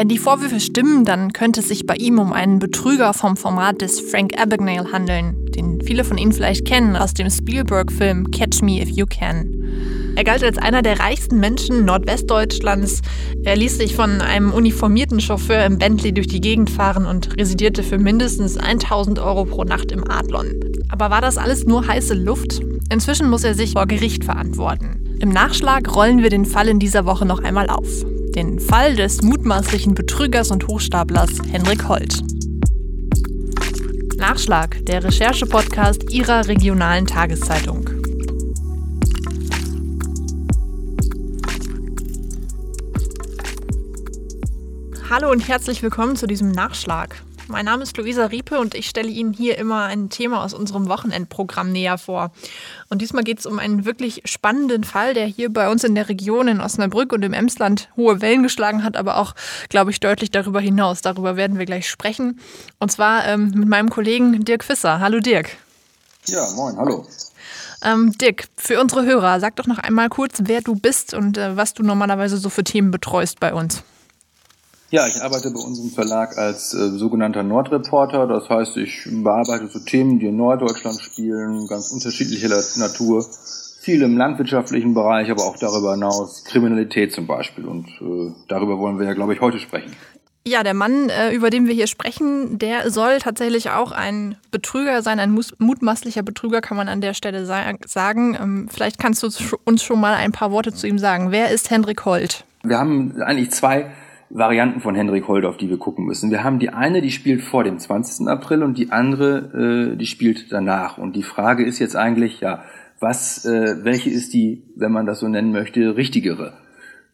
Wenn die Vorwürfe stimmen, dann könnte es sich bei ihm um einen Betrüger vom Format des Frank Abagnale handeln, den viele von Ihnen vielleicht kennen aus dem Spielberg-Film Catch Me If You Can. Er galt als einer der reichsten Menschen Nordwestdeutschlands. Er ließ sich von einem uniformierten Chauffeur im Bentley durch die Gegend fahren und residierte für mindestens 1000 Euro pro Nacht im Adlon. Aber war das alles nur heiße Luft? Inzwischen muss er sich vor Gericht verantworten. Im Nachschlag rollen wir den Fall in dieser Woche noch einmal auf. Den Fall des mutmaßlichen Betrügers und Hochstaplers Henrik Holt. Nachschlag, der Recherche-Podcast Ihrer regionalen Tageszeitung. Hallo und herzlich willkommen zu diesem Nachschlag. Mein Name ist Luisa Riepe und ich stelle Ihnen hier immer ein Thema aus unserem Wochenendprogramm näher vor. Und diesmal geht es um einen wirklich spannenden Fall, der hier bei uns in der Region in Osnabrück und im Emsland hohe Wellen geschlagen hat, aber auch, glaube ich, deutlich darüber hinaus. Darüber werden wir gleich sprechen. Und zwar ähm, mit meinem Kollegen Dirk Fisser. Hallo Dirk. Ja, moin, hallo. Ähm, Dirk, für unsere Hörer, sag doch noch einmal kurz, wer du bist und äh, was du normalerweise so für Themen betreust bei uns. Ja, ich arbeite bei unserem Verlag als äh, sogenannter Nordreporter. Das heißt, ich bearbeite so Themen, die in Norddeutschland spielen, ganz unterschiedlicher Natur. Viel im landwirtschaftlichen Bereich, aber auch darüber hinaus Kriminalität zum Beispiel. Und äh, darüber wollen wir ja, glaube ich, heute sprechen. Ja, der Mann, äh, über den wir hier sprechen, der soll tatsächlich auch ein Betrüger sein, ein mutmaßlicher Betrüger, kann man an der Stelle sagen. Ähm, vielleicht kannst du uns schon mal ein paar Worte zu ihm sagen. Wer ist Hendrik Holt? Wir haben eigentlich zwei Varianten von Hendrik Holt, auf die wir gucken müssen. Wir haben die eine, die spielt vor dem 20. April und die andere, äh, die spielt danach. Und die Frage ist jetzt eigentlich, ja, was, äh, welche ist die, wenn man das so nennen möchte, richtigere?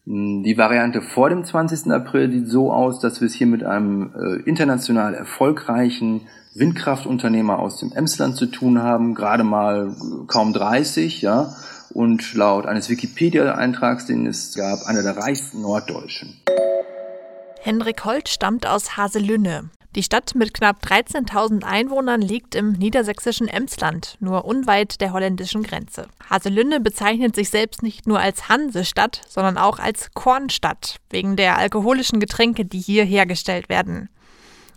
Hm, die Variante vor dem 20. April sieht so aus, dass wir es hier mit einem äh, international erfolgreichen Windkraftunternehmer aus dem Emsland zu tun haben, gerade mal kaum 30, ja, und laut eines Wikipedia-Eintrags, den es gab, einer der reichsten Norddeutschen. Hendrik Holt stammt aus Haselünne. Die Stadt mit knapp 13.000 Einwohnern liegt im niedersächsischen Emsland, nur unweit der holländischen Grenze. Haselünne bezeichnet sich selbst nicht nur als Hansestadt, sondern auch als Kornstadt, wegen der alkoholischen Getränke, die hier hergestellt werden.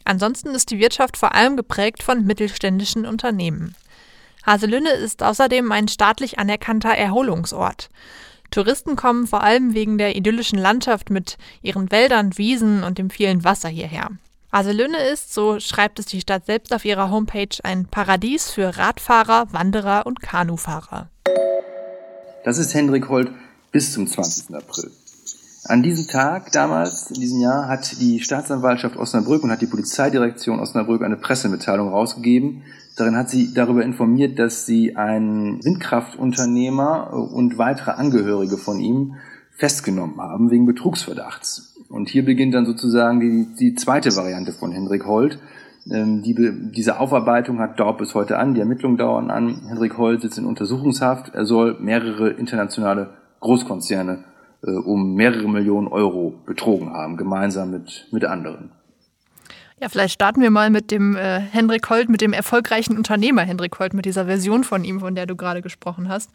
Ansonsten ist die Wirtschaft vor allem geprägt von mittelständischen Unternehmen. Haselünne ist außerdem ein staatlich anerkannter Erholungsort. Touristen kommen vor allem wegen der idyllischen Landschaft mit ihren Wäldern, Wiesen und dem vielen Wasser hierher. Aselünne ist, so schreibt es die Stadt selbst auf ihrer Homepage, ein Paradies für Radfahrer, Wanderer und Kanufahrer. Das ist Hendrik Holt bis zum 20. April. An diesem Tag damals, in diesem Jahr, hat die Staatsanwaltschaft Osnabrück und hat die Polizeidirektion Osnabrück eine Pressemitteilung rausgegeben, Darin hat sie darüber informiert, dass sie einen Windkraftunternehmer und weitere Angehörige von ihm festgenommen haben wegen Betrugsverdachts. Und hier beginnt dann sozusagen die, die zweite Variante von Hendrik Holt. Ähm, die, diese Aufarbeitung hat dauert bis heute an, die Ermittlungen dauern an. Hendrik Holt sitzt in Untersuchungshaft. Er soll mehrere internationale Großkonzerne äh, um mehrere Millionen Euro betrogen haben, gemeinsam mit, mit anderen. Ja, vielleicht starten wir mal mit dem äh, Hendrik Holt, mit dem erfolgreichen Unternehmer Hendrik Holt, mit dieser Version von ihm, von der du gerade gesprochen hast.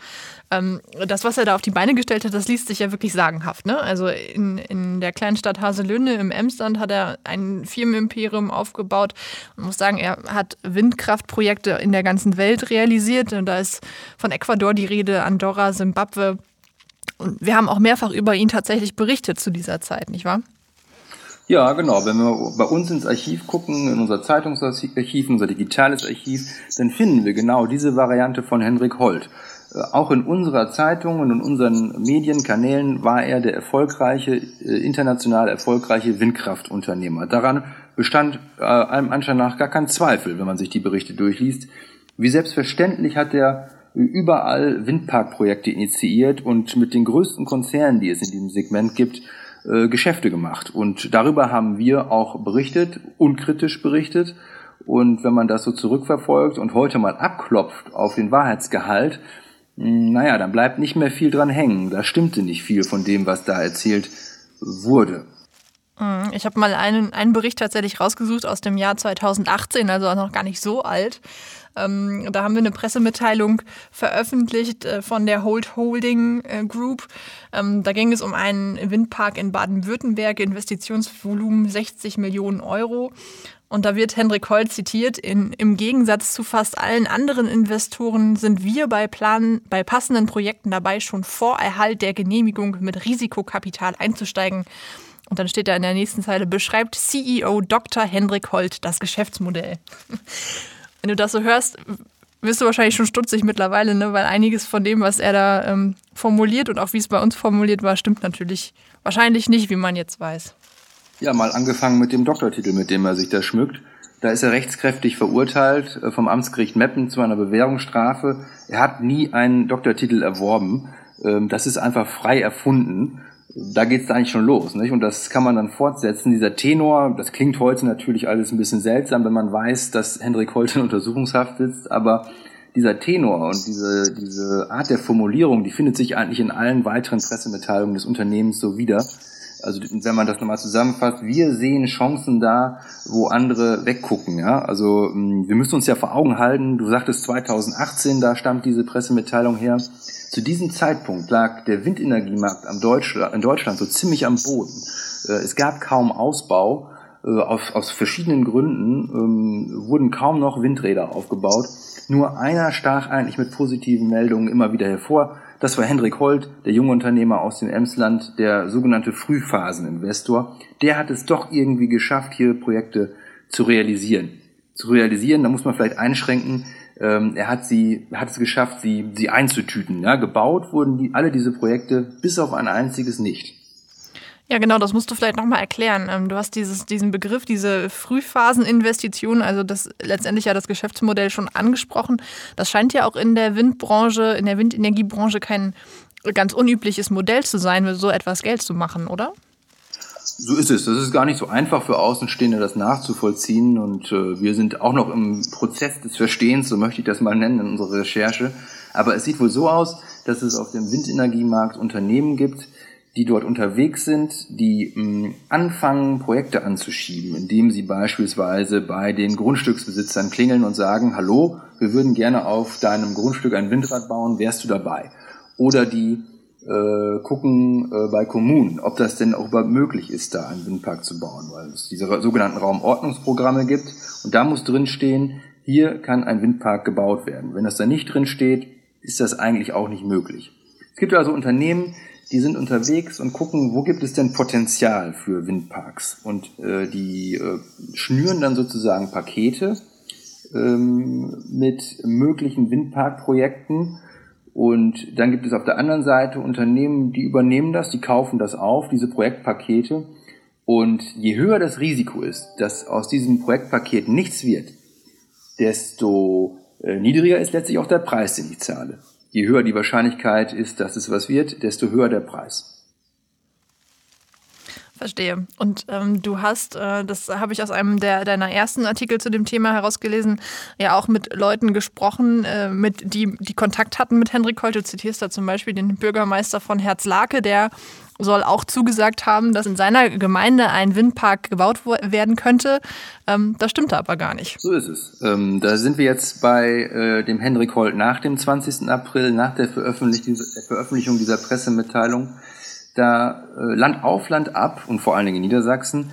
Ähm, das, was er da auf die Beine gestellt hat, das liest sich ja wirklich sagenhaft. Ne? Also in, in der kleinen Stadt Haselünne im Emsland hat er ein Firmenimperium aufgebaut. Man muss sagen, er hat Windkraftprojekte in der ganzen Welt realisiert. Und da ist von Ecuador die Rede, Andorra, Simbabwe. Und wir haben auch mehrfach über ihn tatsächlich berichtet zu dieser Zeit, nicht wahr? Ja, genau. Wenn wir bei uns ins Archiv gucken, in unser Zeitungsarchiv, unser digitales Archiv, dann finden wir genau diese Variante von Henrik Holt. Äh, auch in unserer Zeitung und in unseren Medienkanälen war er der erfolgreiche, äh, international erfolgreiche Windkraftunternehmer. Daran bestand äh, allem Anschein nach gar kein Zweifel, wenn man sich die Berichte durchliest. Wie selbstverständlich hat er überall Windparkprojekte initiiert und mit den größten Konzernen, die es in diesem Segment gibt, äh, Geschäfte gemacht. Und darüber haben wir auch berichtet, unkritisch berichtet. Und wenn man das so zurückverfolgt und heute mal abklopft auf den Wahrheitsgehalt, hm, naja, dann bleibt nicht mehr viel dran hängen. Da stimmte nicht viel von dem, was da erzählt wurde. Mhm. Ich habe mal einen, einen Bericht tatsächlich rausgesucht aus dem Jahr 2018, also noch gar nicht so alt. Ähm, da haben wir eine Pressemitteilung veröffentlicht äh, von der Hold Holding äh, Group. Ähm, da ging es um einen Windpark in Baden-Württemberg, Investitionsvolumen 60 Millionen Euro. Und da wird Hendrik Holt zitiert, in, im Gegensatz zu fast allen anderen Investoren sind wir bei, Plan, bei passenden Projekten dabei, schon vor Erhalt der Genehmigung mit Risikokapital einzusteigen. Und dann steht da in der nächsten Zeile, beschreibt CEO Dr. Hendrik Holt das Geschäftsmodell. Wenn du das so hörst, wirst du wahrscheinlich schon stutzig mittlerweile, ne? weil einiges von dem, was er da ähm, formuliert und auch wie es bei uns formuliert war, stimmt natürlich wahrscheinlich nicht, wie man jetzt weiß. Ja, mal angefangen mit dem Doktortitel, mit dem er sich da schmückt. Da ist er rechtskräftig verurteilt äh, vom Amtsgericht Meppen zu einer Bewährungsstrafe. Er hat nie einen Doktortitel erworben. Ähm, das ist einfach frei erfunden da geht's da eigentlich schon los. Nicht? Und das kann man dann fortsetzen. Dieser Tenor, das klingt heute natürlich alles ein bisschen seltsam, wenn man weiß, dass Hendrik Holt in Untersuchungshaft sitzt, aber dieser Tenor und diese, diese Art der Formulierung, die findet sich eigentlich in allen weiteren Pressemitteilungen des Unternehmens so wieder. Also wenn man das nochmal zusammenfasst, wir sehen Chancen da, wo andere weggucken. Ja? Also hm, wir müssen uns ja vor Augen halten, du sagtest 2018, da stammt diese Pressemitteilung her. Zu diesem Zeitpunkt lag der Windenergiemarkt in Deutschland so ziemlich am Boden. Äh, es gab kaum Ausbau. Äh, aus, aus verschiedenen Gründen ähm, wurden kaum noch Windräder aufgebaut. Nur einer stach eigentlich mit positiven Meldungen immer wieder hervor. Das war Hendrik Holt, der junge Unternehmer aus dem Emsland, der sogenannte Frühphaseninvestor. Der hat es doch irgendwie geschafft, hier Projekte zu realisieren. Zu realisieren, da muss man vielleicht einschränken, ähm, er hat sie, hat es geschafft, sie, sie einzutüten. Ja? Gebaut wurden die, alle diese Projekte bis auf ein einziges nicht. Ja, genau, das musst du vielleicht nochmal erklären. Ähm, du hast dieses, diesen Begriff, diese Frühphaseninvestition, also das letztendlich ja das Geschäftsmodell schon angesprochen. Das scheint ja auch in der Windbranche, in der Windenergiebranche kein ganz unübliches Modell zu sein, so etwas Geld zu machen, oder? So ist es. Das ist gar nicht so einfach für Außenstehende, das nachzuvollziehen. Und äh, wir sind auch noch im Prozess des Verstehens, so möchte ich das mal nennen in unserer Recherche. Aber es sieht wohl so aus, dass es auf dem Windenergiemarkt Unternehmen gibt, die dort unterwegs sind, die mh, hm, anfangen, Projekte anzuschieben, indem sie beispielsweise bei den Grundstücksbesitzern klingeln und sagen, hallo, wir würden gerne auf deinem Grundstück ein Windrad bauen, wärst du dabei? Oder die äh, gucken äh, bei Kommunen, ob das denn auch überhaupt möglich ist, da einen Windpark zu bauen, weil es diese sogenannten Raumordnungsprogramme gibt und da muss drin stehen, hier kann ein Windpark gebaut werden. Wenn das da nicht drin steht, ist das eigentlich auch nicht möglich. Es gibt also Unternehmen, die sind unterwegs und gucken, wo gibt es denn Potenzial für Windparks und äh, die äh, schnüren dann sozusagen Pakete ähm, mit möglichen Windparkprojekten und dann gibt es auf der anderen Seite Unternehmen, die übernehmen das, die kaufen das auf, diese Projektpakete. Und je höher das Risiko ist, dass aus diesem Projektpaket nichts wird, desto äh, niedriger ist letztlich auch der Preis, den ich zahle. Je höher die Wahrscheinlichkeit ist, dass es was wird, desto höher der Preis. Verstehe. Und ähm, du hast, äh, das habe ich aus einem der, deiner ersten Artikel zu dem Thema herausgelesen, ja auch mit Leuten gesprochen, äh, mit, die, die Kontakt hatten mit Henrik Holt. Du zitierst da zum Beispiel den Bürgermeister von Herzlake, der soll auch zugesagt haben, dass in seiner Gemeinde ein Windpark gebaut werden könnte. Ähm, das stimmte aber gar nicht. So ist es. Ähm, da sind wir jetzt bei äh, dem Henrik Holt nach dem 20. April, nach der Veröffentlichung, der Veröffentlichung dieser Pressemitteilung da äh, Land auf Land ab und vor allen Dingen in Niedersachsen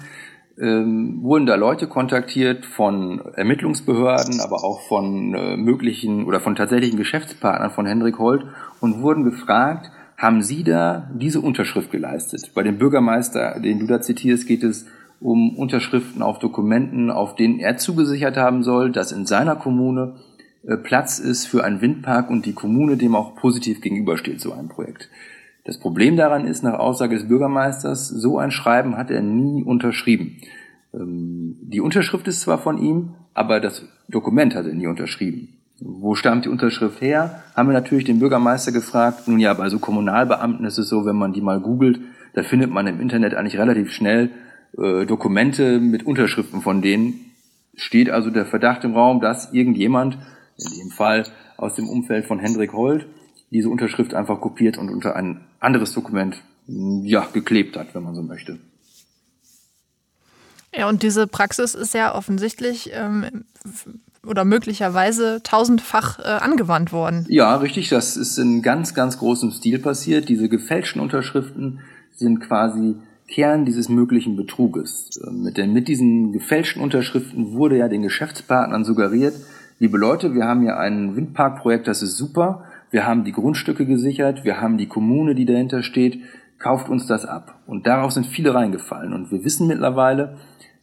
ähm, wurden da Leute kontaktiert von Ermittlungsbehörden, aber auch von äh, möglichen oder von tatsächlichen Geschäftspartnern von Hendrik Holt und wurden gefragt, haben Sie da diese Unterschrift geleistet? Bei dem Bürgermeister, den du da zitierst, geht es um Unterschriften auf Dokumenten, auf denen er zugesichert haben soll, dass in seiner Kommune äh, Platz ist für einen Windpark und die Kommune dem auch positiv gegenübersteht, so ein Projekt. Das Problem daran ist, nach Aussage des Bürgermeisters, so ein Schreiben hat er nie unterschrieben. Ähm, die Unterschrift ist zwar von ihm, aber das Dokument hat er nie unterschrieben. Wo stammt die Unterschrift her? Haben wir natürlich den Bürgermeister gefragt. Nun ja, bei so Kommunalbeamten ist es so, wenn man die mal googelt, da findet man im Internet eigentlich relativ schnell äh, Dokumente mit Unterschriften von denen. Steht also der Verdacht im Raum, dass irgendjemand, in dem Fall aus dem Umfeld von Hendrik Holt, diese Unterschrift einfach kopiert und unter ein anderes Dokument ja, geklebt hat, wenn man so möchte. Ja, und diese Praxis ist ja offensichtlich ähm, oder möglicherweise tausendfach äh, angewandt worden. Ja, richtig. Das ist in ganz, ganz großem Stil passiert. Diese gefälschten Unterschriften sind quasi Kern dieses möglichen Betruges. Ähm, mit, den, mit diesen gefälschten Unterschriften wurde ja den Geschäftspartnern suggeriert, liebe Leute, wir haben hier ein Windparkprojekt, das ist super, wir haben die Grundstücke gesichert, wir haben die Kommune, die dahinter steht, kauft uns das ab. Und darauf sind viele reingefallen. Und wir wissen mittlerweile,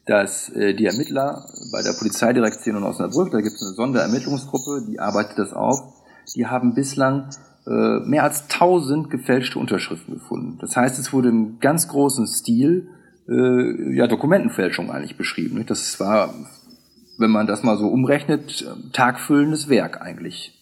dass äh, die Ermittler bei der Polizeidirektion in Osnabrück, da gibt es eine Sonderermittlungsgruppe, die arbeitet das auf, die haben bislang äh, mehr als 1000 gefälschte Unterschriften gefunden. Das heißt, es wurde im ganz großen Stil äh, ja, Dokumentenfälschung eigentlich beschrieben. Das war, wenn man das mal so umrechnet, tagfüllendes Werk eigentlich.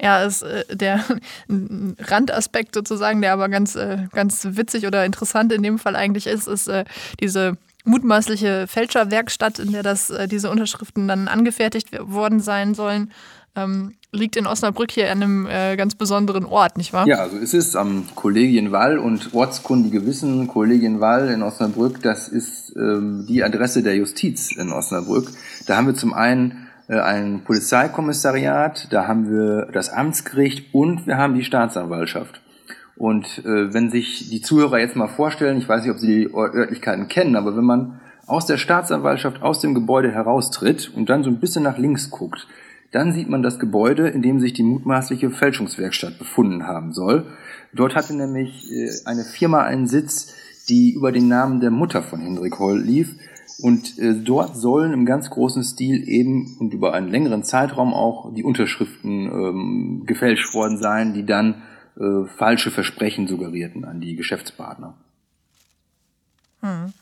Ja, ist äh, der Randaspekt sozusagen, der aber ganz, äh, ganz witzig oder interessant in dem Fall eigentlich ist, ist äh, diese mutmaßliche Fälscherwerkstatt, in der das, äh, diese Unterschriften dann angefertigt worden sein sollen. Ähm, liegt in Osnabrück hier an einem äh, ganz besonderen Ort, nicht wahr? Ja, also es ist am Kollegienwall und ortskundige wissen, Kollegienwall in Osnabrück, das ist ähm, die Adresse der Justiz in Osnabrück. Da haben wir zum einen ein Polizeikommissariat, da haben wir das Amtsgericht und wir haben die Staatsanwaltschaft. Und äh, wenn sich die Zuhörer jetzt mal vorstellen, ich weiß nicht, ob sie die Örtlichkeiten kennen, aber wenn man aus der Staatsanwaltschaft aus dem Gebäude heraustritt und dann so ein bisschen nach links guckt, dann sieht man das Gebäude, in dem sich die mutmaßliche Fälschungswerkstatt befunden haben soll. Dort hatte nämlich äh, eine Firma einen Sitz, die über den Namen der Mutter von Hendrik Holl lief. Und äh, dort sollen im ganz großen Stil eben und über einen längeren Zeitraum auch die Unterschriften ähm, gefälscht worden sein, die dann äh, falsche Versprechen suggerierten an die Geschäftspartner. Hm.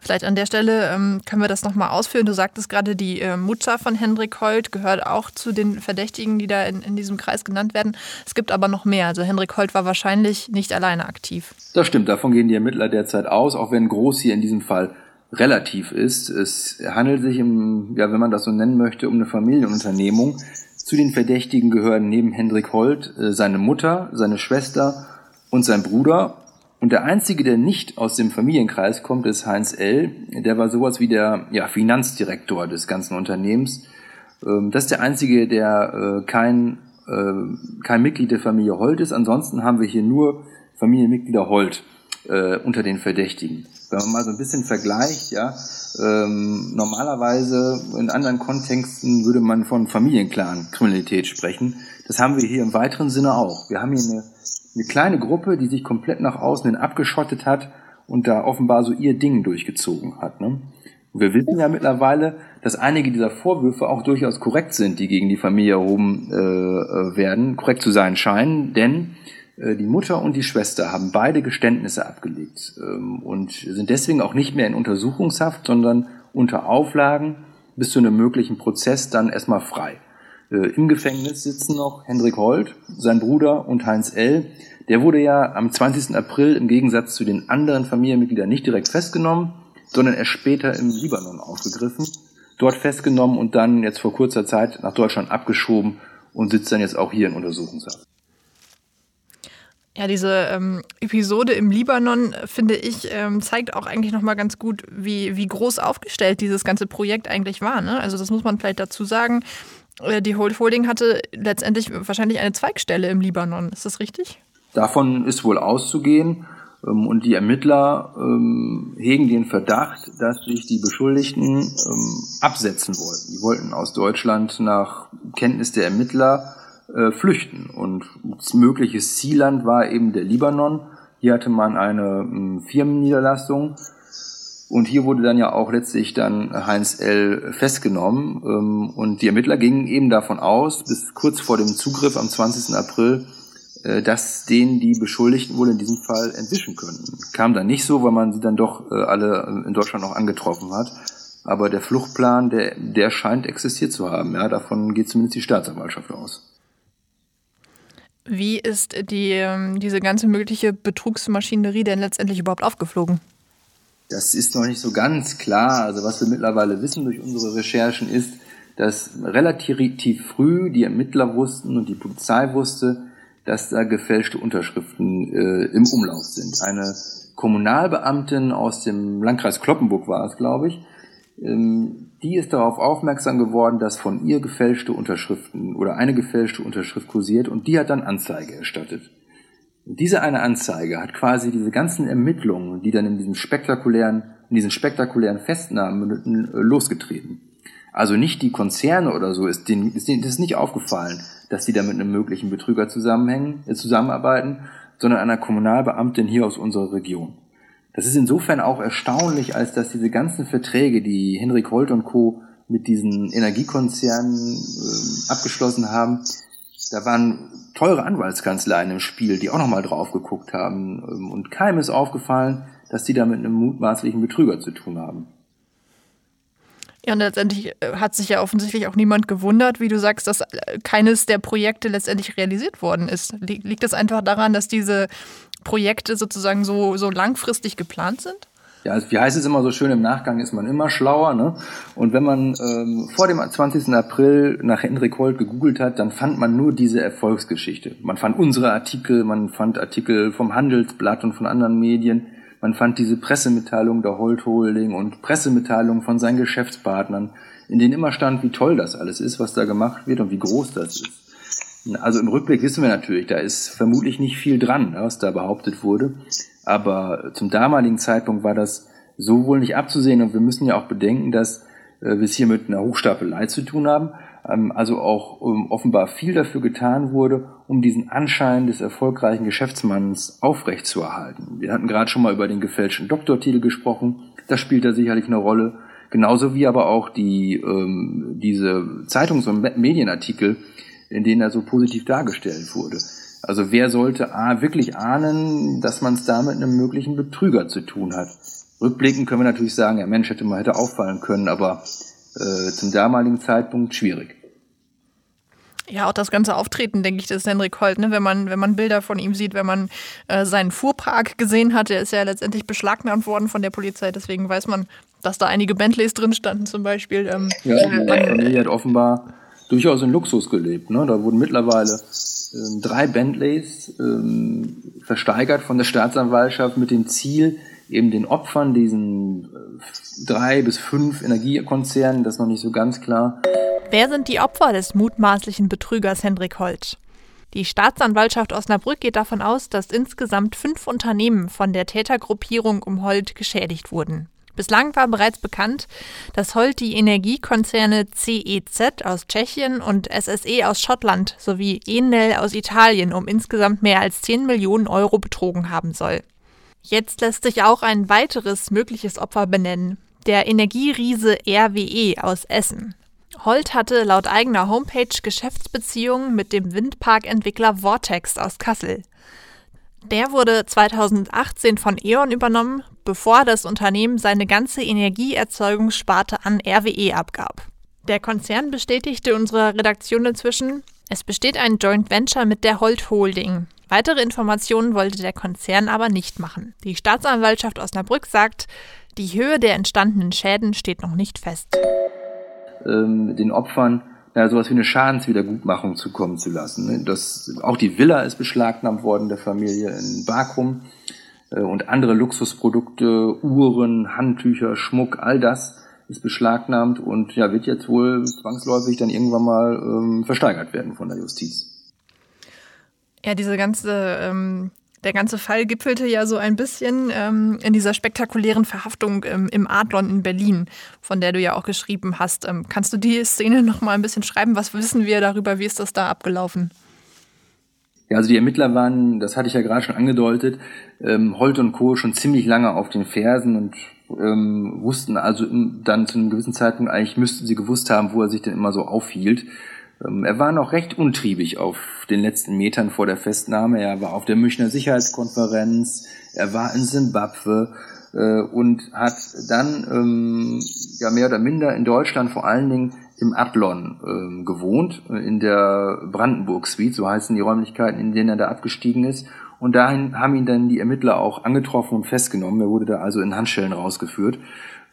Vielleicht an der Stelle ähm, können wir das nochmal ausführen. Du sagtest gerade, die äh, Mutter von Hendrik Holt gehört auch zu den Verdächtigen, die da in, in diesem Kreis genannt werden. Es gibt aber noch mehr. Also Hendrik Holt war wahrscheinlich nicht alleine aktiv. Das stimmt, davon gehen die Ermittler derzeit aus, auch wenn Groß hier in diesem Fall relativ ist. Es handelt sich, im, ja, wenn man das so nennen möchte, um eine Familienunternehmung. Zu den Verdächtigen gehören neben Hendrik Holt äh, seine Mutter, seine Schwester und sein Bruder. Und der Einzige, der nicht aus dem Familienkreis kommt, ist Heinz L. Der war sowas wie der ja, Finanzdirektor des ganzen Unternehmens. Ähm, das ist der Einzige, der äh, kein, äh, kein Mitglied der Familie Holt ist. Ansonsten haben wir hier nur Familienmitglieder Holt unter den Verdächtigen wenn man mal so ein bisschen vergleicht, ja, ähm, normalerweise in anderen Kontexten würde man von Familienclan-Kriminalität sprechen. Das haben wir hier im weiteren Sinne auch. Wir haben hier eine, eine kleine Gruppe, die sich komplett nach außen hin abgeschottet hat und da offenbar so ihr Ding durchgezogen hat. Ne? Wir wissen ja mittlerweile, dass einige dieser Vorwürfe auch durchaus korrekt sind, die gegen die Familie erhoben äh, äh werden, korrekt zu sein scheinen, denn die Mutter und die Schwester haben beide Geständnisse abgelegt ähm, und sind deswegen auch nicht mehr in Untersuchungshaft, sondern unter Auflagen bis zu einem möglichen Prozess dann erstmal frei. Äh, Im Gefängnis sitzen noch Hendrik Holt, sein Bruder und Heinz L. Der wurde ja am 20. April im Gegensatz zu den anderen Familienmitgliedern nicht direkt festgenommen, sondern erst später im Libanon aufgegriffen, dort festgenommen und dann jetzt vor kurzer Zeit nach Deutschland abgeschoben und sitzt dann jetzt auch hier in Untersuchungshaft. Ja, diese ähm, Episode im Libanon, äh, finde ich, ähm, zeigt auch eigentlich nochmal ganz gut, wie, wie groß aufgestellt dieses ganze Projekt eigentlich war. Ne? Also das muss man vielleicht dazu sagen. Äh, die Hold Holding hatte letztendlich wahrscheinlich eine Zweigstelle im Libanon. Ist das richtig? Davon ist wohl auszugehen. Ähm, und die Ermittler ähm, hegen den Verdacht, dass sich die Beschuldigten ähm, absetzen wollten. Die wollten aus Deutschland nach Kenntnis der Ermittler äh, flüchten. Und das mögliche Zielland war eben der Libanon. Hier hatte man eine ähm, Firmenniederlassung. Und hier wurde dann ja auch letztlich dann Heinz L. festgenommen. Ähm, und die Ermittler gingen eben davon aus, bis kurz vor dem Zugriff am 20. April, äh, dass denen die Beschuldigten wohl in diesem Fall entwischen könnten. Kam dann nicht so, weil man sie dann doch äh, alle in Deutschland noch angetroffen hat. Aber der Fluchtplan, der, der scheint existiert zu haben. Ja, davon geht zumindest die Staatsanwaltschaft aus. Wie ist die, ähm, diese ganze mögliche Betrugsmaschinerie denn letztendlich überhaupt aufgeflogen? Das ist noch nicht so ganz klar. Also was wir mittlerweile wissen durch unsere Recherchen ist, dass relativ früh die Ermittler wussten und die Polizei wusste, dass da gefälschte Unterschriften äh, im Umlauf sind. Eine Kommunalbeamtin aus dem Landkreis Kloppenburg war es, glaube ich, ähm, die ist darauf aufmerksam geworden, dass von ihr gefälschte Unterschriften oder eine gefälschte Unterschrift kursiert und die hat dann Anzeige erstattet. Diese eine Anzeige hat quasi diese ganzen Ermittlungen, die dann in diesem spektakulären, in diesen spektakulären Festnahmen äh, losgetreten. Also nicht die Konzerne oder so, ist denen, ist denen ist nicht aufgefallen, dass die da mit einem möglichen Betrüger zusammenhängen, äh, zusammenarbeiten, sondern einer Kommunalbeamtin hier aus unserer Region. Das ist insofern auch erstaunlich, als dass diese ganzen Verträge, die Henrik Holt und Co. mit diesen Energiekonzernen äh, abgeschlossen haben, da waren teure Anwaltskanzleien im Spiel, die auch nochmal drauf geguckt haben. Ähm, und keinem ist aufgefallen, dass die da mit einem mutmaßlichen Betrüger zu tun haben. Ja, und letztendlich äh, hat sich ja offensichtlich auch niemand gewundert, wie du sagst, dass äh, keines der Projekte letztendlich realisiert worden ist. Liegt das einfach daran, dass diese Projekte sozusagen so, so langfristig geplant sind? Ja, wie heißt es immer so schön, im Nachgang ist man immer schlauer. Ne? Und wenn man ähm, vor dem 20. April nach Hendrik Holt gegoogelt hat, dann fand man nur diese Erfolgsgeschichte. Man fand unsere Artikel, man fand Artikel vom Handelsblatt und von anderen Medien. Man fand diese Pressemitteilung der Holt Holding und Pressemitteilungen von seinen Geschäftspartnern, in denen immer stand, wie toll das alles ist, was da gemacht wird und wie groß das ist. Also im Rückblick wissen wir natürlich, da ist vermutlich nicht viel dran, was da behauptet wurde. Aber zum damaligen Zeitpunkt war das so wohl nicht abzusehen. Und wir müssen ja auch bedenken, dass äh, wir es hier mit einer Hochstapelei zu tun haben. Ähm, also auch ähm, offenbar viel dafür getan wurde, um diesen Anschein des erfolgreichen Geschäftsmanns aufrechtzuerhalten. Wir hatten gerade schon mal über den gefälschten Doktortitel gesprochen. Das spielt da sicherlich eine Rolle. Genauso wie aber auch die, ähm, diese Zeitungs- und Medienartikel, in denen er so positiv dargestellt wurde. Also wer sollte A, wirklich ahnen, dass man es da mit einem möglichen Betrüger zu tun hat? Rückblickend können wir natürlich sagen, ja Mensch, hätte man hätte auffallen können, aber äh, zum damaligen Zeitpunkt schwierig. Ja, auch das ganze Auftreten, denke ich, ist Henrik Holt, ne? wenn, man, wenn man Bilder von ihm sieht, wenn man äh, seinen Fuhrpark gesehen hat, der ist ja letztendlich beschlagnahmt worden von der Polizei, deswegen weiß man, dass da einige Bentleys drin standen zum Beispiel. Ähm, ja, die Familie hat offenbar durchaus in Luxus gelebt. Ne? Da wurden mittlerweile äh, drei Bentleys ähm, versteigert von der Staatsanwaltschaft mit dem Ziel, eben den Opfern, diesen äh, drei bis fünf Energiekonzernen, das ist noch nicht so ganz klar, Wer sind die Opfer des mutmaßlichen Betrügers Hendrik Holt? Die Staatsanwaltschaft Osnabrück geht davon aus, dass insgesamt fünf Unternehmen von der Tätergruppierung um Holt geschädigt wurden. Bislang war bereits bekannt, dass Holt die Energiekonzerne CEZ aus Tschechien und SSE aus Schottland sowie Enel aus Italien um insgesamt mehr als 10 Millionen Euro betrogen haben soll. Jetzt lässt sich auch ein weiteres mögliches Opfer benennen, der Energieriese RWE aus Essen. Holt hatte laut eigener Homepage Geschäftsbeziehungen mit dem Windparkentwickler Vortex aus Kassel. Der wurde 2018 von E.ON übernommen, bevor das Unternehmen seine ganze Energieerzeugungssparte an RWE abgab. Der Konzern bestätigte unserer Redaktion inzwischen, es besteht ein Joint Venture mit der Holt Holding. Weitere Informationen wollte der Konzern aber nicht machen. Die Staatsanwaltschaft Osnabrück sagt, die Höhe der entstandenen Schäden steht noch nicht fest ähm, den Opfern ja, sowas wie eine Schadenswiedergutmachung zukommen zu lassen. Ne? Das, auch die Villa ist beschlagnahmt worden der Familie in Bakrum äh, und andere Luxusprodukte, Uhren, Handtücher, Schmuck, all das ist beschlagnahmt und ja, wird jetzt wohl zwangsläufig dann irgendwann mal ähm, versteigert werden von der Justiz. Ja, diese ganze ähm, der ganze Fall gipfelte ja so ein bisschen ähm, in dieser spektakulären Verhaftung ähm, im Adlon in Berlin, von der du ja auch geschrieben hast. Ähm, kannst du die Szene noch mal ein bisschen schreiben? Was wissen wir darüber? Wie ist das da abgelaufen? Ja, also die Ermittler waren, das hatte ich ja gerade schon angedeutet, ähm, Holt und Co. schon ziemlich lange auf den Fersen und ähm, wussten also dann zu einem gewissen Zeitpunkt eigentlich müssten sie gewusst haben, wo er sich denn immer so aufhielt. Ähm, er war noch recht untriebig auf den letzten Metern vor der Festnahme. Er war auf der Münchner Sicherheitskonferenz, er war in Simbabwe äh, und hat dann ähm, ja mehr oder minder in Deutschland vor allen Dingen im Adlon ähm, gewohnt, äh, in der Brandenburg Suite, so heißen die Räumlichkeiten, in denen er da abgestiegen ist. Und dahin haben ihn dann die Ermittler auch angetroffen und festgenommen. Er wurde da also in Handschellen rausgeführt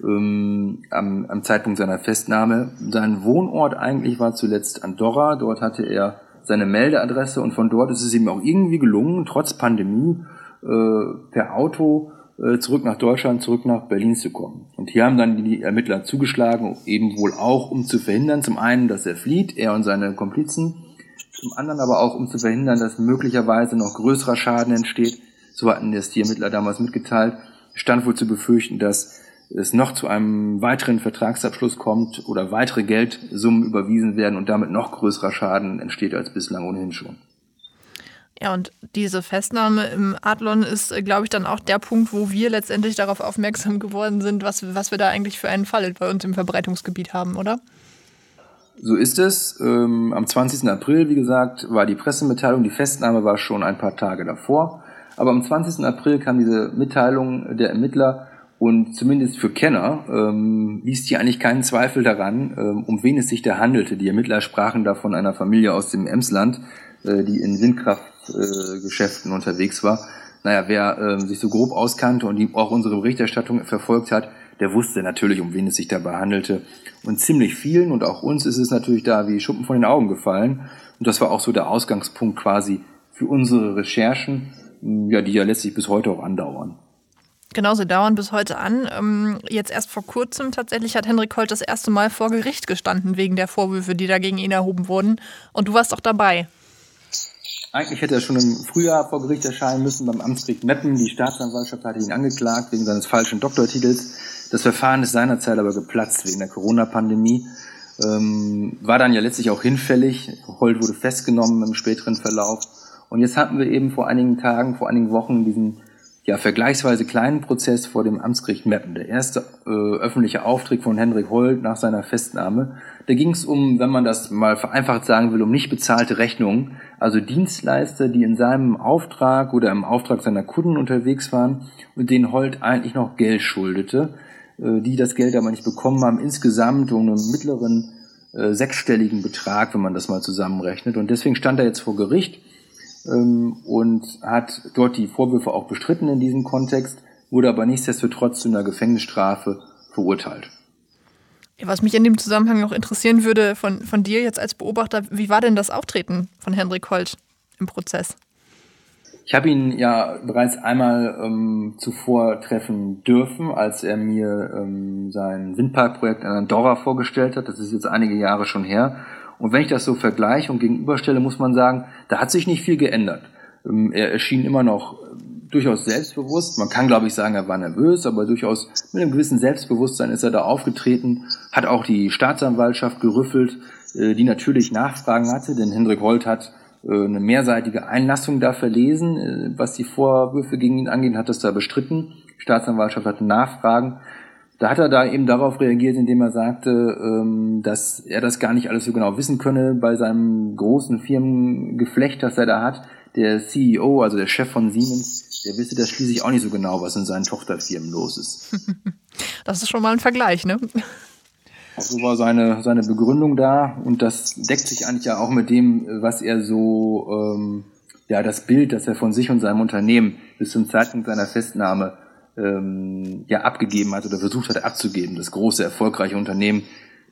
ähm, am, am Zeitpunkt seiner Festnahme. Sein Wohnort eigentlich war zuletzt Andorra. Dort hatte er seine Meldeadresse und von dort ist es ihm auch irgendwie gelungen, trotz Pandemie äh, per Auto äh, zurück nach Deutschland, zurück nach Berlin zu kommen. Und hier haben dann die Ermittler zugeschlagen, eben wohl auch, um zu verhindern, zum einen, dass er flieht, er und seine Komplizen, zum anderen aber auch, um zu verhindern, dass möglicherweise noch größerer Schaden entsteht. So hatten es die Ermittler damals mitgeteilt. Stand wohl zu befürchten, dass es noch zu einem weiteren Vertragsabschluss kommt oder weitere Geldsummen überwiesen werden und damit noch größerer Schaden entsteht als bislang ohnehin schon. Ja, und diese Festnahme im Adlon ist, äh, glaube ich, dann auch der Punkt, wo wir letztendlich darauf aufmerksam geworden sind, was, was wir da eigentlich für einen Fall bei uns im Verbreitungsgebiet haben, oder? So ist es. Ähm, am 20. April, wie gesagt, war die Pressemitteilung. Die Festnahme war schon ein paar Tage davor. Aber am 20. April kam diese Mitteilung der Ermittler und zumindest für Kenner ähm, ließ die eigentlich keinen Zweifel daran, ähm, um wen es sich da handelte. Die Ermittler sprachen da von einer Familie aus dem Emsland, äh, die in Windkraftgeschäften äh, unterwegs war. Naja, wer äh, sich so grob auskannte und die auch unsere Berichterstattung verfolgt hat, der wusste natürlich, um wen es sich dabei handelte. Und ziemlich vielen und auch uns ist es natürlich da wie Schuppen von den Augen gefallen. Und das war auch so der Ausgangspunkt quasi für unsere Recherchen, ja, die ja letztlich bis heute auch andauern. Genau, sie dauern bis heute an. Ähm, jetzt erst vor kurzem tatsächlich hat Henrik Holt das erste Mal vor Gericht gestanden wegen der Vorwürfe, die da gegen ihn erhoben wurden. Und du warst auch dabei. Eigentlich hätte er schon im Frühjahr vor Gericht erscheinen müssen beim Amtsgericht Meppen. Die Staatsanwaltschaft hatte ihn angeklagt wegen seines falschen Doktortitels. Das Verfahren ist seinerzeit aber geplatzt wegen der Corona-Pandemie. Ähm, war dann ja letztlich auch hinfällig. Holt wurde festgenommen im späteren Verlauf. Und jetzt hatten wir eben vor einigen Tagen, vor einigen Wochen diesen ja, vergleichsweise kleinen Prozess vor dem Amtsgericht Meppen. Der erste äh, öffentliche Auftritt von Henrik Holt nach seiner Festnahme. Da ging es um, wenn man das mal vereinfacht sagen will, um nicht bezahlte Rechnungen, also Dienstleister, die in seinem Auftrag oder im Auftrag seiner Kunden unterwegs waren und denen Holt eigentlich noch Geld schuldete, äh, die das Geld aber nicht bekommen haben, insgesamt um einen mittleren äh, sechsstelligen Betrag, wenn man das mal zusammenrechnet. Und deswegen stand er jetzt vor Gericht und hat dort die Vorwürfe auch bestritten in diesem Kontext, wurde aber nichtsdestotrotz zu einer Gefängnisstrafe verurteilt. Was mich in dem Zusammenhang noch interessieren würde von, von dir jetzt als Beobachter, wie war denn das Auftreten von Henrik Holt im Prozess? Ich habe ihn ja bereits einmal ähm, zuvor treffen dürfen, als er mir ähm, sein Windparkprojekt in Andorra vorgestellt hat. Das ist jetzt einige Jahre schon her. Und wenn ich das so vergleiche und gegenüberstelle, muss man sagen, da hat sich nicht viel geändert. Ähm, er erschien immer noch äh, durchaus selbstbewusst. Man kann, glaube ich, sagen, er war nervös, aber durchaus mit einem gewissen Selbstbewusstsein ist er da aufgetreten, hat auch die Staatsanwaltschaft gerüffelt, äh, die natürlich Nachfragen hatte, denn Hendrik Holt hat äh, eine mehrseitige Einlassung da verlesen, was die Vorwürfe gegen ihn angeht, hat das da bestritten. Die Staatsanwaltschaft hatte Nachfragen. Da hat er da eben darauf reagiert, indem er sagte, ähm, dass er das gar nicht alles so genau wissen könne bei seinem großen Firmengeflecht, das er da hat. Der CEO, also der Chef von Siemens, der wisse das schließlich auch nicht so genau, was in seinen Tochterfirmen los ist. Das ist schon mal ein Vergleich, ne? So war seine, seine Begründung da und das deckt sich eigentlich ja auch mit dem, was er so, ähm, ja, das Bild, das er von sich und seinem Unternehmen bis zum Zeitpunkt seiner Festnahme ähm, ja abgegeben hat oder versucht hat abzugeben. Das große, erfolgreiche Unternehmen,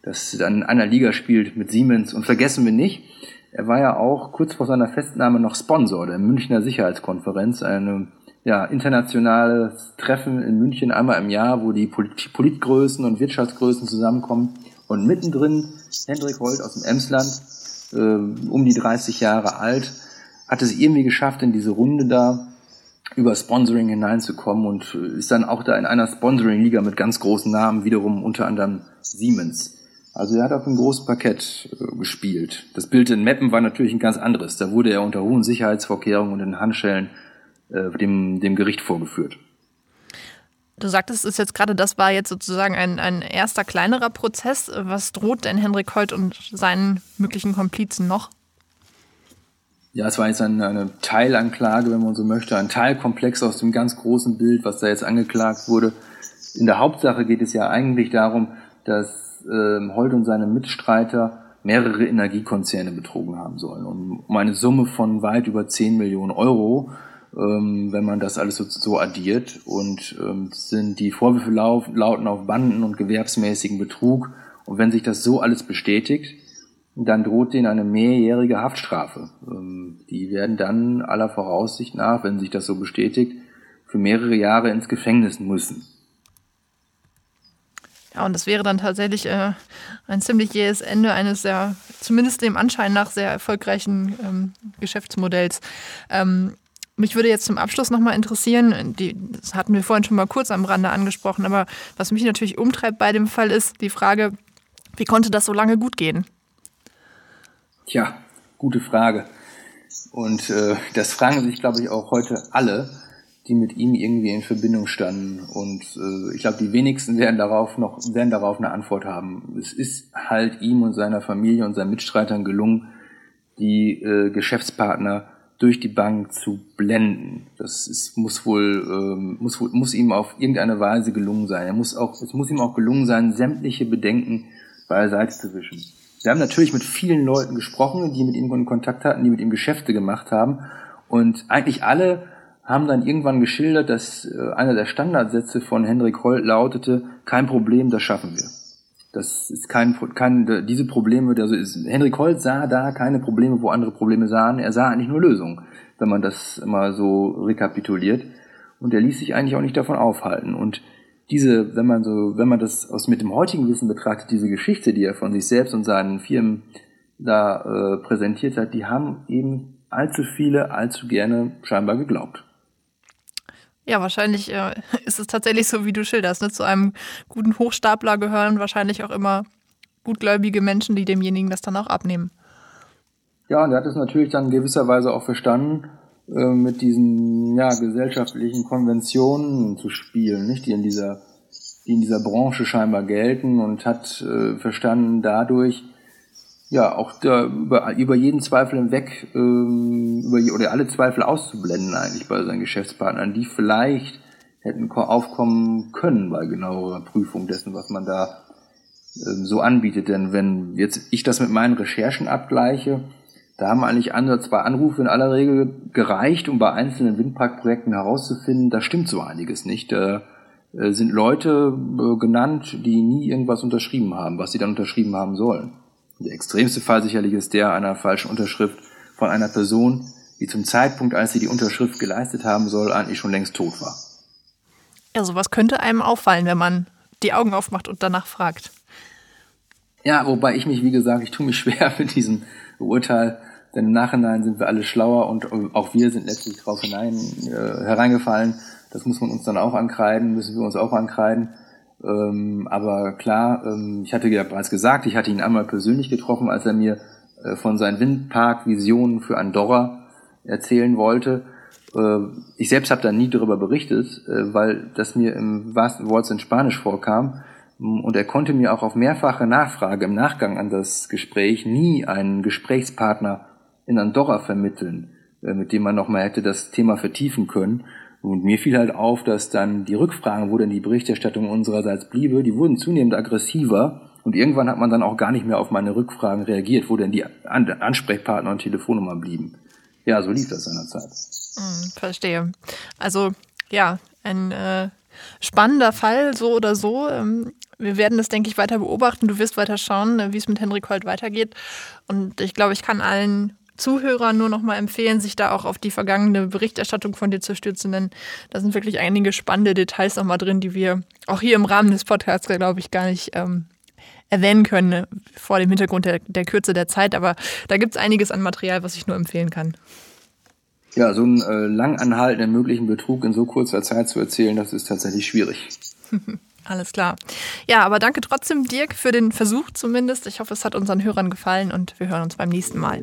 das dann in einer Liga spielt mit Siemens. Und vergessen wir nicht, er war ja auch kurz vor seiner Festnahme noch Sponsor der Münchner Sicherheitskonferenz, eine ja, internationales Treffen in München einmal im Jahr, wo die Polit Politgrößen und Wirtschaftsgrößen zusammenkommen. Und mittendrin Hendrik Holt aus dem Emsland, äh, um die 30 Jahre alt, hat es irgendwie geschafft, in diese Runde da über Sponsoring hineinzukommen und äh, ist dann auch da in einer Sponsoring-Liga mit ganz großen Namen, wiederum unter anderem Siemens. Also er hat auf einem großen Parkett äh, gespielt. Das Bild in Meppen war natürlich ein ganz anderes. Da wurde er unter hohen Sicherheitsvorkehrungen und in Handschellen äh, dem, dem Gericht vorgeführt. Du sagtest, es ist jetzt gerade, das war jetzt sozusagen ein, ein erster kleinerer Prozess. Was droht denn Henrik Holt und seinen möglichen Komplizen noch? Ja, es war jetzt eine, eine Teilanklage, wenn man so möchte, ein Teilkomplex aus dem ganz großen Bild, was da jetzt angeklagt wurde. In der Hauptsache geht es ja eigentlich darum, dass ähm, Holt und seine Mitstreiter mehrere Energiekonzerne betrogen haben sollen. Um, um eine Summe von weit über 10 Millionen Euro, ähm, wenn man das alles so, so addiert. Und ähm, sind die Vorwürfe lauten auf Banden und gewerbsmäßigen Betrug. Und wenn sich das so alles bestätigt, dann droht denen eine mehrjährige Haftstrafe. Ähm, die werden dann aller Voraussicht nach, wenn sich das so bestätigt, für mehrere Jahre ins Gefängnis müssen. Ja, und das wäre dann tatsächlich äh, ein ziemlich jähes Ende eines sehr, zumindest dem Anschein nach sehr erfolgreichen ähm, Geschäftsmodells. Ähm, mich würde jetzt zum Abschluss nochmal interessieren, die, das hatten wir vorhin schon mal kurz am Rande angesprochen, aber was mich natürlich umtreibt bei dem Fall ist die Frage, wie konnte das so lange gut gehen? Tja, gute Frage. Und äh, das fragen sich, glaube ich, auch heute alle die mit ihm irgendwie in Verbindung standen. Und äh, ich glaube, die wenigsten werden darauf noch werden darauf eine Antwort haben. Es ist halt ihm und seiner Familie und seinen Mitstreitern gelungen, die äh, Geschäftspartner durch die Bank zu blenden. Das ist, muss wohl ähm, muss muss ihm auf irgendeine Weise gelungen sein. Er muss auch es muss ihm auch gelungen sein, sämtliche Bedenken beiseite zu wischen. Wir haben natürlich mit vielen Leuten gesprochen, die mit ihm in Kontakt hatten, die mit ihm Geschäfte gemacht haben und eigentlich alle haben dann irgendwann geschildert, dass äh, einer der Standardsätze von Henrik Holt lautete, kein Problem, das schaffen wir. Das ist kein, kein diese Probleme, also ist, Henrik Holt sah da keine Probleme, wo andere Probleme sahen. Er sah eigentlich nur Lösungen, wenn man das mal so rekapituliert. Und er ließ sich eigentlich auch nicht davon aufhalten. Und diese, wenn man so, wenn man das aus mit dem heutigen Wissen betrachtet, diese Geschichte, die er von sich selbst und seinen Firmen da äh, präsentiert hat, die haben eben allzu viele allzu gerne scheinbar geglaubt. Ja, wahrscheinlich äh, ist es tatsächlich so, wie du schilderst. Ne? Zu einem guten Hochstapler gehören wahrscheinlich auch immer gutgläubige Menschen, die demjenigen das dann auch abnehmen. Ja, und er hat es natürlich dann in gewisser Weise auch verstanden, äh, mit diesen ja, gesellschaftlichen Konventionen zu spielen, nicht? die in dieser die in dieser Branche scheinbar gelten und hat äh, verstanden dadurch, ja, auch da, über, über jeden Zweifel hinweg, ähm, über, oder alle Zweifel auszublenden eigentlich bei seinen Geschäftspartnern, die vielleicht hätten aufkommen können bei genauerer Prüfung dessen, was man da ähm, so anbietet. Denn wenn jetzt ich das mit meinen Recherchen abgleiche, da haben eigentlich andere, zwei Anrufe in aller Regel gereicht, um bei einzelnen Windparkprojekten herauszufinden, da stimmt so einiges nicht. Da äh, sind Leute äh, genannt, die nie irgendwas unterschrieben haben, was sie dann unterschrieben haben sollen. Der extremste Fall sicherlich ist der einer falschen Unterschrift von einer Person, die zum Zeitpunkt, als sie die Unterschrift geleistet haben soll, eigentlich schon längst tot war. Ja, sowas könnte einem auffallen, wenn man die Augen aufmacht und danach fragt. Ja, wobei ich mich, wie gesagt, ich tue mich schwer mit diesem Urteil, denn im Nachhinein sind wir alle schlauer und auch wir sind letztlich drauf hinein äh, hereingefallen. Das muss man uns dann auch ankreiden, müssen wir uns auch ankreiden. Ähm, aber klar, ähm, ich hatte ja bereits gesagt, ich hatte ihn einmal persönlich getroffen, als er mir äh, von seinen Windpark-Visionen für Andorra erzählen wollte. Äh, ich selbst habe da nie darüber berichtet, äh, weil das mir im wahrsten Wort in Spanisch vorkam. Und er konnte mir auch auf mehrfache Nachfrage im Nachgang an das Gespräch nie einen Gesprächspartner in Andorra vermitteln, äh, mit dem man nochmal hätte das Thema vertiefen können. Und mir fiel halt auf, dass dann die Rückfragen, wo denn die Berichterstattung unsererseits bliebe, die wurden zunehmend aggressiver. Und irgendwann hat man dann auch gar nicht mehr auf meine Rückfragen reagiert, wo denn die Ansprechpartner und Telefonnummer blieben. Ja, so lief das seinerzeit. Hm, verstehe. Also ja, ein äh, spannender Fall, so oder so. Ähm, wir werden das, denke ich, weiter beobachten. Du wirst weiter schauen, äh, wie es mit Henrik Holt weitergeht. Und ich glaube, ich kann allen Zuhörer nur noch mal empfehlen, sich da auch auf die vergangene Berichterstattung von dir zu stürzen, denn da sind wirklich einige spannende Details noch mal drin, die wir auch hier im Rahmen des Podcasts, glaube ich, gar nicht ähm, erwähnen können, ne, vor dem Hintergrund der, der, Kürze der Zeit. Aber da gibt es einiges an Material, was ich nur empfehlen kann. Ja, so einen äh, lang anhaltenden möglichen Betrug in so kurzer Zeit zu erzählen, das ist tatsächlich schwierig. Alles klar. Ja, aber danke trotzdem, Dirk, für den Versuch zumindest. Ich hoffe, es hat unseren Hörern gefallen und wir hören uns beim nächsten Mal.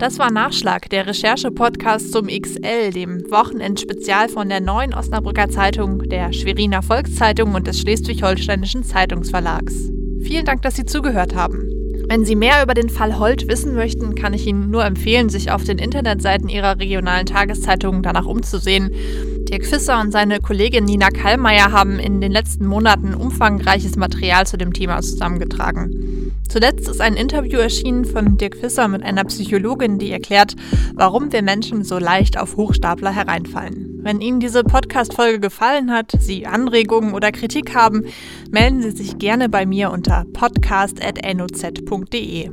Das war Nachschlag, der Recherche-Podcast zum XL, dem Wochenendspezial von der Neuen Osnabrücker Zeitung, der Schweriner Volkszeitung und des Schleswig-Holsteinischen Zeitungsverlags. Vielen Dank, dass Sie zugehört haben. Wenn Sie mehr über den Fall Holt wissen möchten, kann ich Ihnen nur empfehlen, sich auf den Internetseiten Ihrer regionalen Tageszeitungen danach umzusehen. Dirk Fisser und seine Kollegin Nina Kallmeier haben in den letzten Monaten umfangreiches Material zu dem Thema zusammengetragen. Zuletzt ist ein Interview erschienen von Dirk Fisser mit einer Psychologin, die erklärt, warum wir Menschen so leicht auf Hochstapler hereinfallen. Wenn Ihnen diese Podcast-Folge gefallen hat, Sie Anregungen oder Kritik haben, melden Sie sich gerne bei mir unter podcast.noz.de.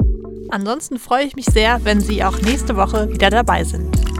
Ansonsten freue ich mich sehr, wenn Sie auch nächste Woche wieder dabei sind.